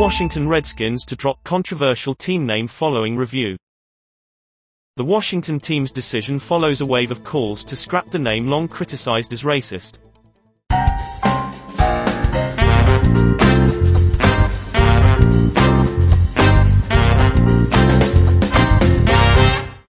Washington Redskins to drop controversial team name following review. The Washington team's decision follows a wave of calls to scrap the name long criticized as racist.